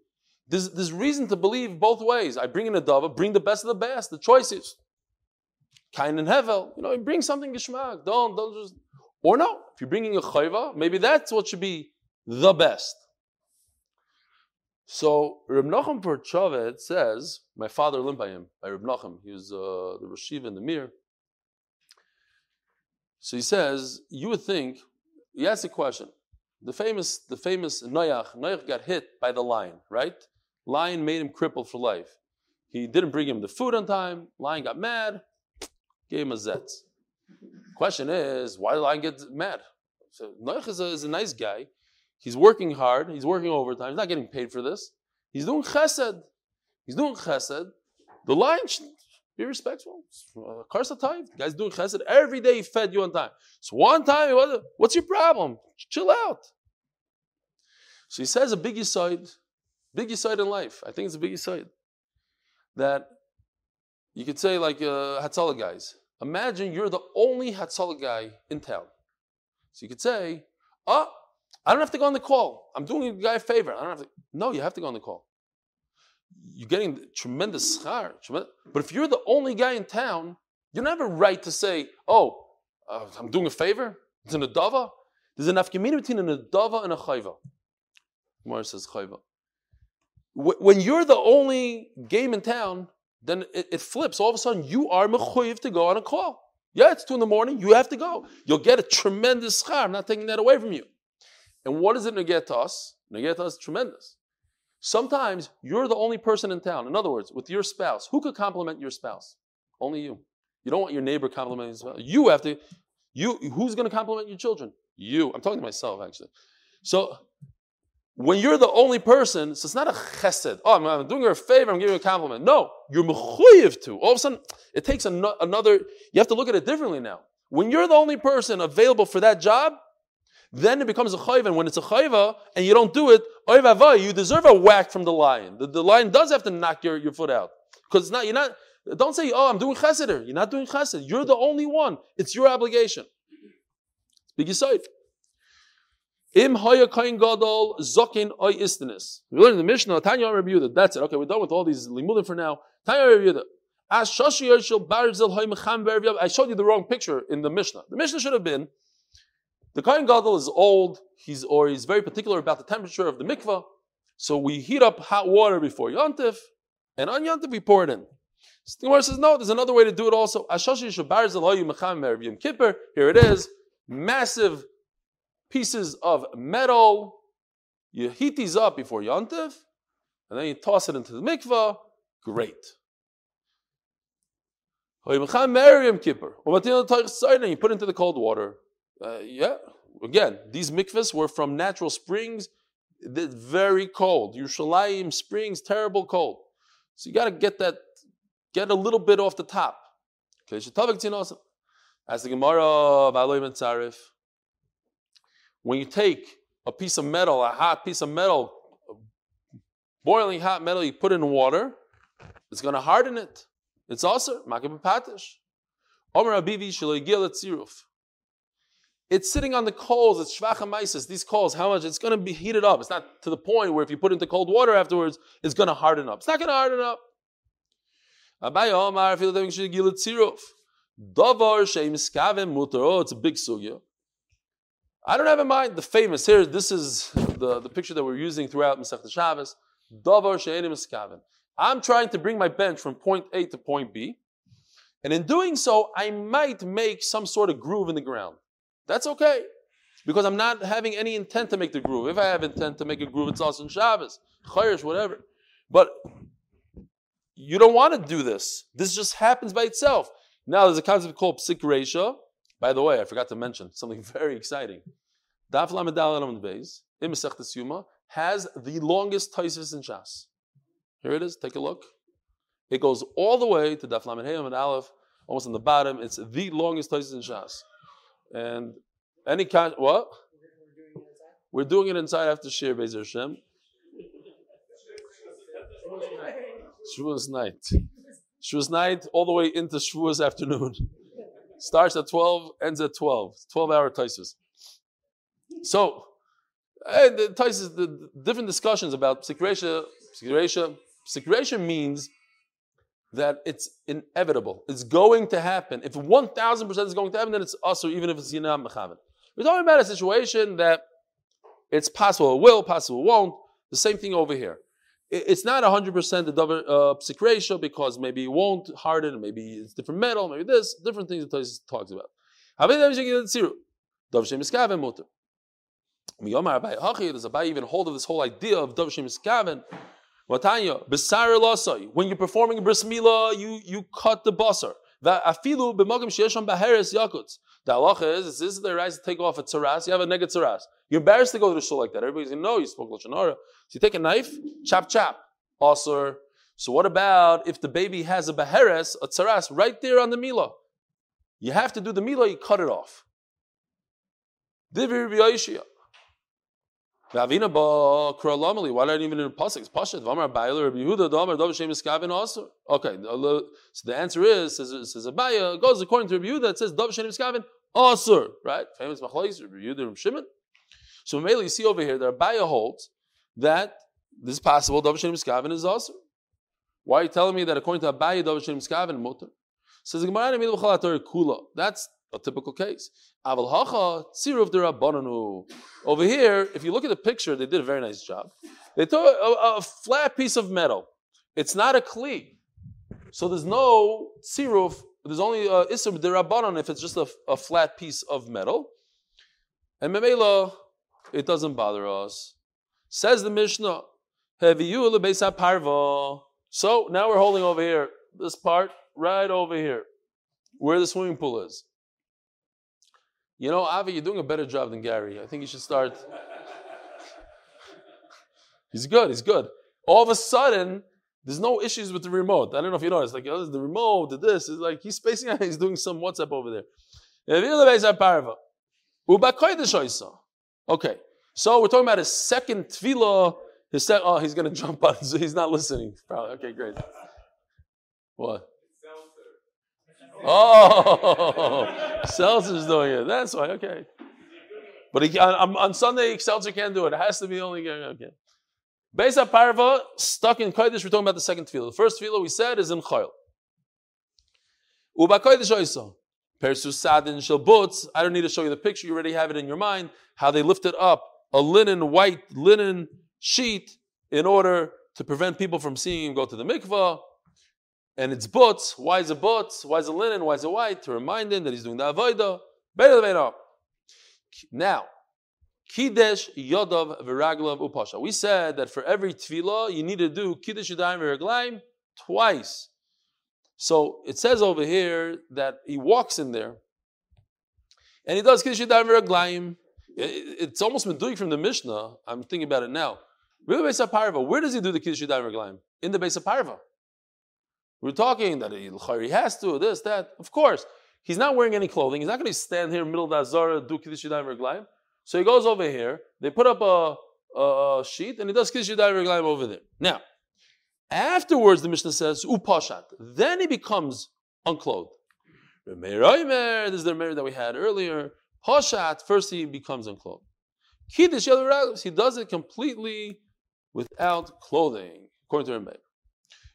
There's, there's reason to believe both ways. I bring in a dava, bring the best of the best, the choices. Kain and Hevel, you know, bring something geschmack. Don't, don't just or no, if you're bringing a chayva, maybe that's what should be the best. So Reb Nachum Perchavet says, my father learned by Reb Nachum. He was uh, the Rashiv in the Mir. So he says, you would think, he asked a question. The famous, the famous Noach, Noach got hit by the lion, right? Lion made him crippled for life. He didn't bring him the food on time. Lion got mad, gave him a zetz. Question is, why did lion get mad? So Noach is a, is a nice guy. He's working hard. He's working overtime. He's not getting paid for this. He's doing chesed. He's doing chesed. The lion be respectful. Karsa time. Guy's doing chesed. Every day he fed you on time. So one time, he was, what's your problem? Chill out. So he says a big side, big side in life. I think it's a big side. That you could say like uh, Hatzalah guys. Imagine you're the only Hatzalah guy in town. So you could say, oh, I don't have to go on the call. I'm doing a guy a favor. I don't have to. No, you have to go on the call. You're getting tremendous schar. But if you're the only guy in town, you don't have a right to say, oh, uh, I'm doing a favor. It's an adava. There's an afkamina between an adava and a chayva. Gemara says chayva. When you're the only game in town, then it, it, flips. All of a sudden, you are mechuyev to go on a call. Yeah, it's two in the morning. You have to go. You'll get a tremendous schar. I'm not taking that away from you. And what does it negate to us? Negate to us tremendous. Sometimes you're the only person in town. In other words, with your spouse, who could compliment your spouse? Only you. You don't want your neighbor complimenting your spouse. You have to. You. Who's going to compliment your children? You. I'm talking to myself actually. So when you're the only person, so it's not a chesed. Oh, I'm, I'm doing her a favor, I'm giving her a compliment. No, you're mechuyev to. All of a sudden, it takes an- another, you have to look at it differently now. When you're the only person available for that job, then it becomes a chayva. And when it's a chayva and you don't do it, you deserve a whack from the lion. The, the lion does have to knock your, your foot out. Because it's not, you're not, don't say, oh, I'm doing chesed. You're not doing chesed. You're the only one. It's your obligation. Big aside. Im haya kain gadol zokin oy istenis. We learned in the Mishnah, Tanya Rabbi. That's it. Okay, we're done with all these limudim for now. Tanya Rabbi. As hoy I showed you the wrong picture in the Mishnah. The Mishnah should have been, the Kohen gadol is old, he's, or he's very particular about the temperature of the mikvah, so we heat up hot water before Yontif, and on Yontif we pour it in. The Gemara says, no, there's another way to do it also. Kippur. Here it is. Massive pieces of metal. You heat these up before Yontif, and then you toss it into the mikvah, great. You put it into the cold water. Uh, yeah. Again, these mikvahs were from natural springs. Very cold. Yerushalayim springs, terrible cold. So you got to get that, get a little bit off the top. Okay, As the Gemara of when you take a piece of metal, a hot piece of metal, boiling hot metal, you put in water, it's going to harden it. It's also makib patish. Omer abivi tziruf. It's sitting on the coals. It's shvachamaisis. These coals, how much? It's going to be heated up. It's not to the point where if you put it into cold water afterwards, it's going to harden up. It's not going to harden up. Oh, it's a big sugya. I don't have in mind the famous here. This is the, the picture that we're using throughout Masech Shabbos. Davar she'enim. I'm trying to bring my bench from point A to point B. And in doing so, I might make some sort of groove in the ground. That's okay. Because I'm not having any intent to make the groove. If I have intent to make a groove, it's also in Shabbos, Chayyush, whatever. But you don't want to do this. This just happens by itself. Now there's a concept called psik resha. By the way, I forgot to mention something very exciting. Daf Beis, in Masechtas has the longest Taisis in Shas. Here it is. Take a look. It goes all the way to Daf Lamed and Aleph, almost on the bottom. It's the longest Taisis in Shas. And any kind, what? We're doing it inside after Shir Bezer Hashem. Shavuos night. Shavuos night all the way into Shavuos afternoon. Starts at 12, ends at 12. 12 hour Taisus. So, and the Taisus, the different discussions about Psikresha, Psikresha, Psikresha means that it's inevitable. It's going to happen. If 1000% is going to happen, then it's also even if it's Yinam Mechavan. We're talking about a situation that it's possible it will, possible it won't. The same thing over here. It's not 100% the double uh, psik ratio because maybe it won't harden, maybe it's different metal, maybe this, different things that Tosis talks about. There's a by even hold of this whole idea of Dav Shem Iskaven Watanya, Lasai. When you're performing bris milah, you, you cut the basar. Afilu b'magam sheyesham baheres yakuts. The halacha is, this is the right to take off a tzaras, you have a negative tzaras. You're embarrassed to go to the shul like that. Everybody's going to know you spoke Lashon So you take a knife, chop chop. Also, so what about if the baby has a baheres, a tzaras, right there on the milah? You have to do the milah, you cut it off. Divir. Vavina ba kralamali. Why not even in the pasuk? It's pashat. Vamar Abayla Rabbi Yehuda Damar Dov Shem Iskavin also. Okay, so the answer is says says Abaye goes according to Rabbi Yehuda. It says Dov Shem Iskavin also. Right? Famous machlokes Rabbi Yehuda Rabbi Shimon. So mainly you see over here that Abaye holds that this is possible. Dov Shem is also. Why are you telling me that according to Abaye Dov Shem Iskavin mutter? Says Gemara Kula. That's a typical case. Derabbananu. Over here, if you look at the picture, they did a very nice job. They took a, a flat piece of metal. It's not a kli, so there's no tziruv. There's only uh, isur derabbanan if it's just a, a, flat piece of metal. And memela, it doesn't bother us. Says the Mishnah, So now we're holding over here, this part right over here, where the swimming pool is. You know, Avi, you're doing a better job than Gary. I think you should start. he's good, he's good. All of a sudden, there's no issues with the remote. I don't know if you noticed. Like, oh, the remote, the this. is like he's spacing out, he's doing some WhatsApp over there. Okay, so we're talking about his second tefillah. His oh, he's going to jump on, so he's not listening. Probably. Okay, great. What? Oh, Seltzer's doing it. That's why. Okay. But he, on, on, Sunday, Seltzer can't do it. It has to be only okay. Beis Parva stuck in Kodesh. We're talking about the second tefillah. The first tefillah we said is in Chayil. Uba Kodesh Oiso. Persu Sadin Shalbutz. I don't need to show you the picture. You already have it in your mind. How they lifted up a linen, white linen sheet in order to prevent people from seeing him go to the mikvah and it's butz. Why is it butz? Why is it linen? Why is it white? To remind him that he's doing the avodah. Now, Kiddush Yodov Viraglav Upasha. We said that for every tefillah, you need to do Kiddush Yadayim Viraglaim twice. So it says over here that he walks in there and he does Kiddush Yadayim Viraglaim. It's almost been doing from the Mishnah. I'm thinking about it now. Where does he do the Kiddush Yadayim Viraglaim? In the base of We're talking that he, has to, this, that. Of course, he's not wearing any clothing. He's not going to stand here in the middle of the Azara, do Kiddush Yadayim Viraglaim. So he goes over here, they put up a, a, sheet, and he does Kiddush Yadayim Reglaim over there. Now, afterwards, the Mishnah says, Upashat. Then he becomes unclothed. This is the Meir that we had earlier. Pashat, first he becomes unclothed. Kiddush he does it completely without clothing, according to Meir.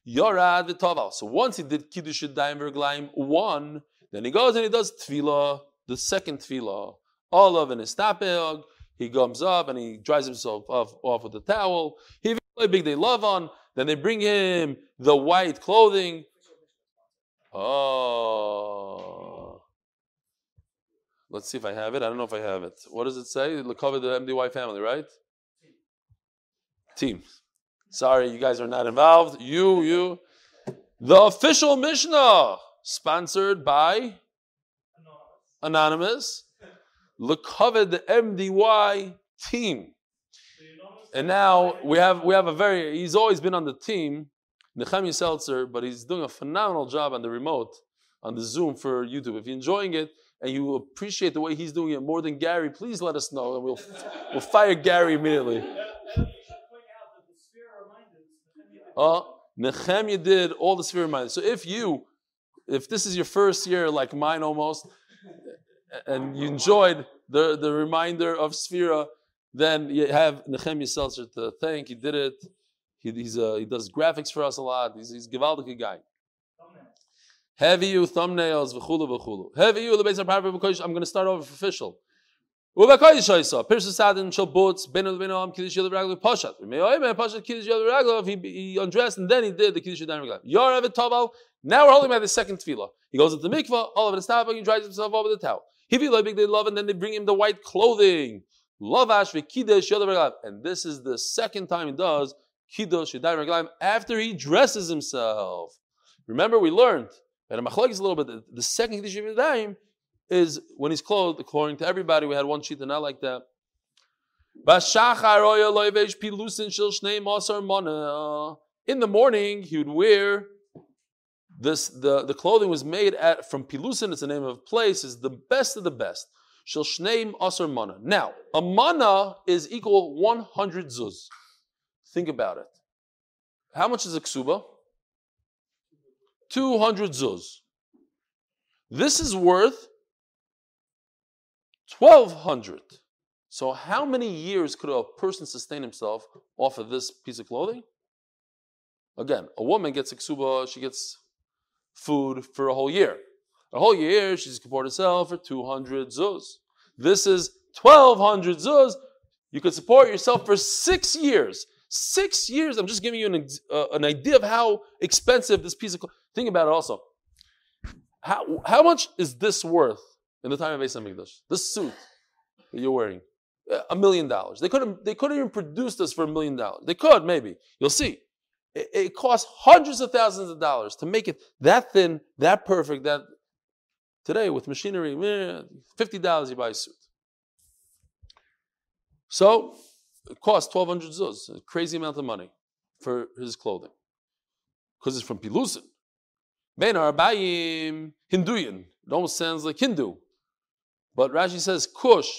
Yorad v'toval. So once he did Kiddush Yadayim Reglaim one, then he goes and he does Tefillah, the second Tefillah olive and his tapeg. He comes up and he dries himself off, off with the towel. He big they love on. Then they bring him the white clothing. Oh. Let's see if I have it. I don't know if I have it. What does it say? The cover the MDY family, right? Team. Sorry, you guys are not involved. You, you. The official Mishnah, sponsored by Anonymous. The MDY team. And now we have we have a very he's always been on the team, Nechemia Seltzer, but he's doing a phenomenal job on the remote, on the Zoom for YouTube. If you're enjoying it and you appreciate the way he's doing it more than Gary, please let us know and we'll we'll fire Gary immediately. Uh, Nehemiah did all the sphere reminders. So if you, if this is your first year, like mine almost, and you enjoyed the, the reminder of Sphira, then you have Nehemiah Seltzer to thank. He did it. He, he's a, he does graphics for us a lot. He's, he's a Givaldic guy. Heavy you thumbnails, v'chulu v'chulu. Heavy you I'm going to start over official. Ubakoy shoysa. Pirsa sadin shel boots. Benu benu am kiddush yel raglav pashat. I may oh, pashat kiddush yel raglav. He undressed and then he did the kiddush yel raglav. Yorav taval. Now we're holding by the second tefillah. He goes into the mikvah. All of it is towel. He dries himself over the towel. He be like they love, and then they bring him the white clothing. love Lavash v'kiddush yel And this is the second time he does kiddush raglav after he dresses himself. Remember, we learned. And a is a little bit. The second kiddush yel is when he's clothed, according to everybody, we had one sheet and not like that. In the morning, he would wear this. The, the clothing was made at from pilusin. It's the name of a place. Is the best of the best. Now, a mana is equal 100 zuz. Think about it. How much is a ksuba? 200 zuz. This is worth 1200. So, how many years could a person sustain himself off of this piece of clothing? Again, a woman gets a ksuba, she gets food for a whole year. A whole year, she can support herself for 200 zuz. This is 1200 zuz. You could support yourself for six years. Six years. I'm just giving you an, uh, an idea of how expensive this piece of clothing. Think about it also. How, how much is this worth? In the time of Beis Hamikdash. This suit that you're wearing, uh, a million dollars. They couldn't. They couldn't even produce this for a million dollars. They could maybe. You'll see. It, it costs hundreds of thousands of dollars to make it that thin, that perfect. That today with machinery, eh, fifty dollars you buy a suit. So it costs twelve hundred zuz, a crazy amount of money for his clothing, because it's from Pilusin. Ben Arbayim Hinduyan. It almost sounds like Hindu. But Rashi says Kush.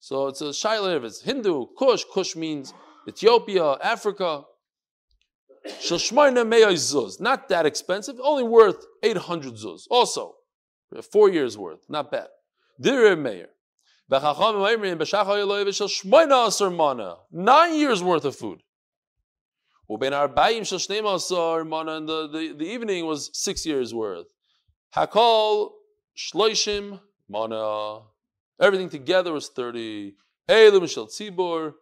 So it's a shaila if it's Hindu, Kush. Kush means Ethiopia, Africa. Not that expensive, only worth 800 zuz. Also, four years worth, not bad. Nine years worth of food. And the, the, the evening was six years worth. Hakol shloishim mana. Everything together was 30. Elim Shel Tzibur.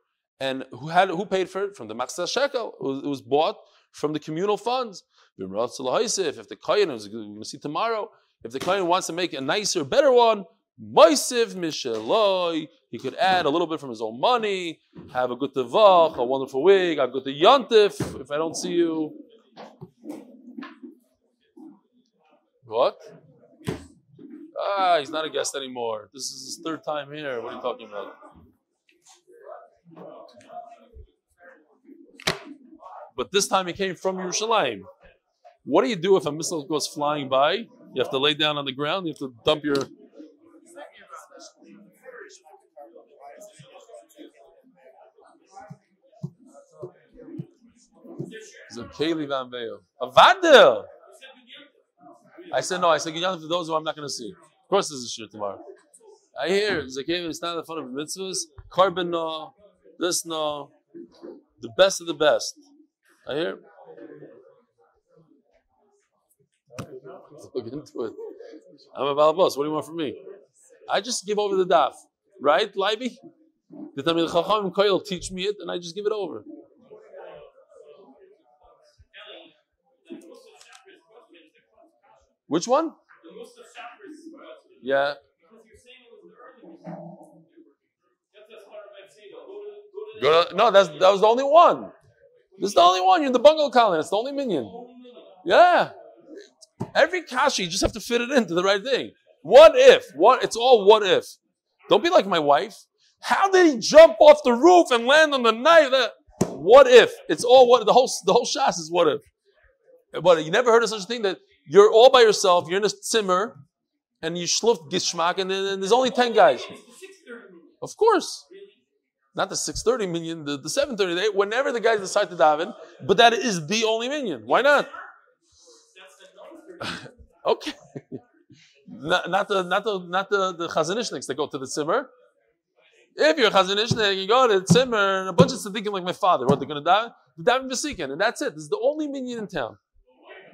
And who had who paid for it? From the Machzah Shekel. It was, bought from the communal funds. If the Kohen, we're going to see tomorrow, if the Kohen wants to make a nicer, better one, Moisiv Misheloi. He could add a little bit from his own money, have a good tevach, a wonderful week, a good yontif, if I don't see you. What? Ah, he's not a guest anymore. This is his third time here. What are you talking about? But this time he came from Yerushalayim. What do you do if a missile goes flying by? You have to lay down on the ground. You have to dump your. It's a Kaylee Van Veo. A Vandal! I said no. I said get for those who I'm not going to see. Of course, this is shit tomorrow. I hear Zakev is not in front of mitzvahs. Carbon no, this no, the best of the best. I hear. Look into it. I'm a balabos. What do you want from me? I just give over the daf, right, Livy? The Tamil Chacham teach me it, and I just give it over. Which one? Yeah. no, that's that was the only one. This is the only one. You're in the bungalow colony. It's the only minion. Yeah. Every kashi, you just have to fit it into the right thing. What if? What? It's all what if. Don't be like my wife. How did he jump off the roof and land on the knife? What if? It's all what the whole the whole shas is what if. But you never heard of such a thing that you're all by yourself, you're in a simmer, and you schluft gishmak, and, then, there's only 10 guys. Of course. Not the 630 minyan, the, the 730, whenever the guys decide to daven, but that is the only minion. Why not? okay. not, not, the not the not the, the Chazanishniks that go to the simmer. If you're a Chazanishnik, you go to the simmer, and a bunch of thinking like my father, what they're going to daven, The daven besikin, and that's it. This is the only minion in town.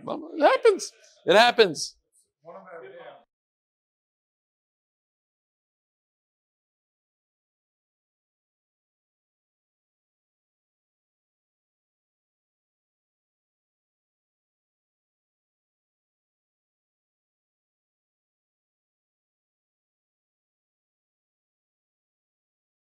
It happens. It happens.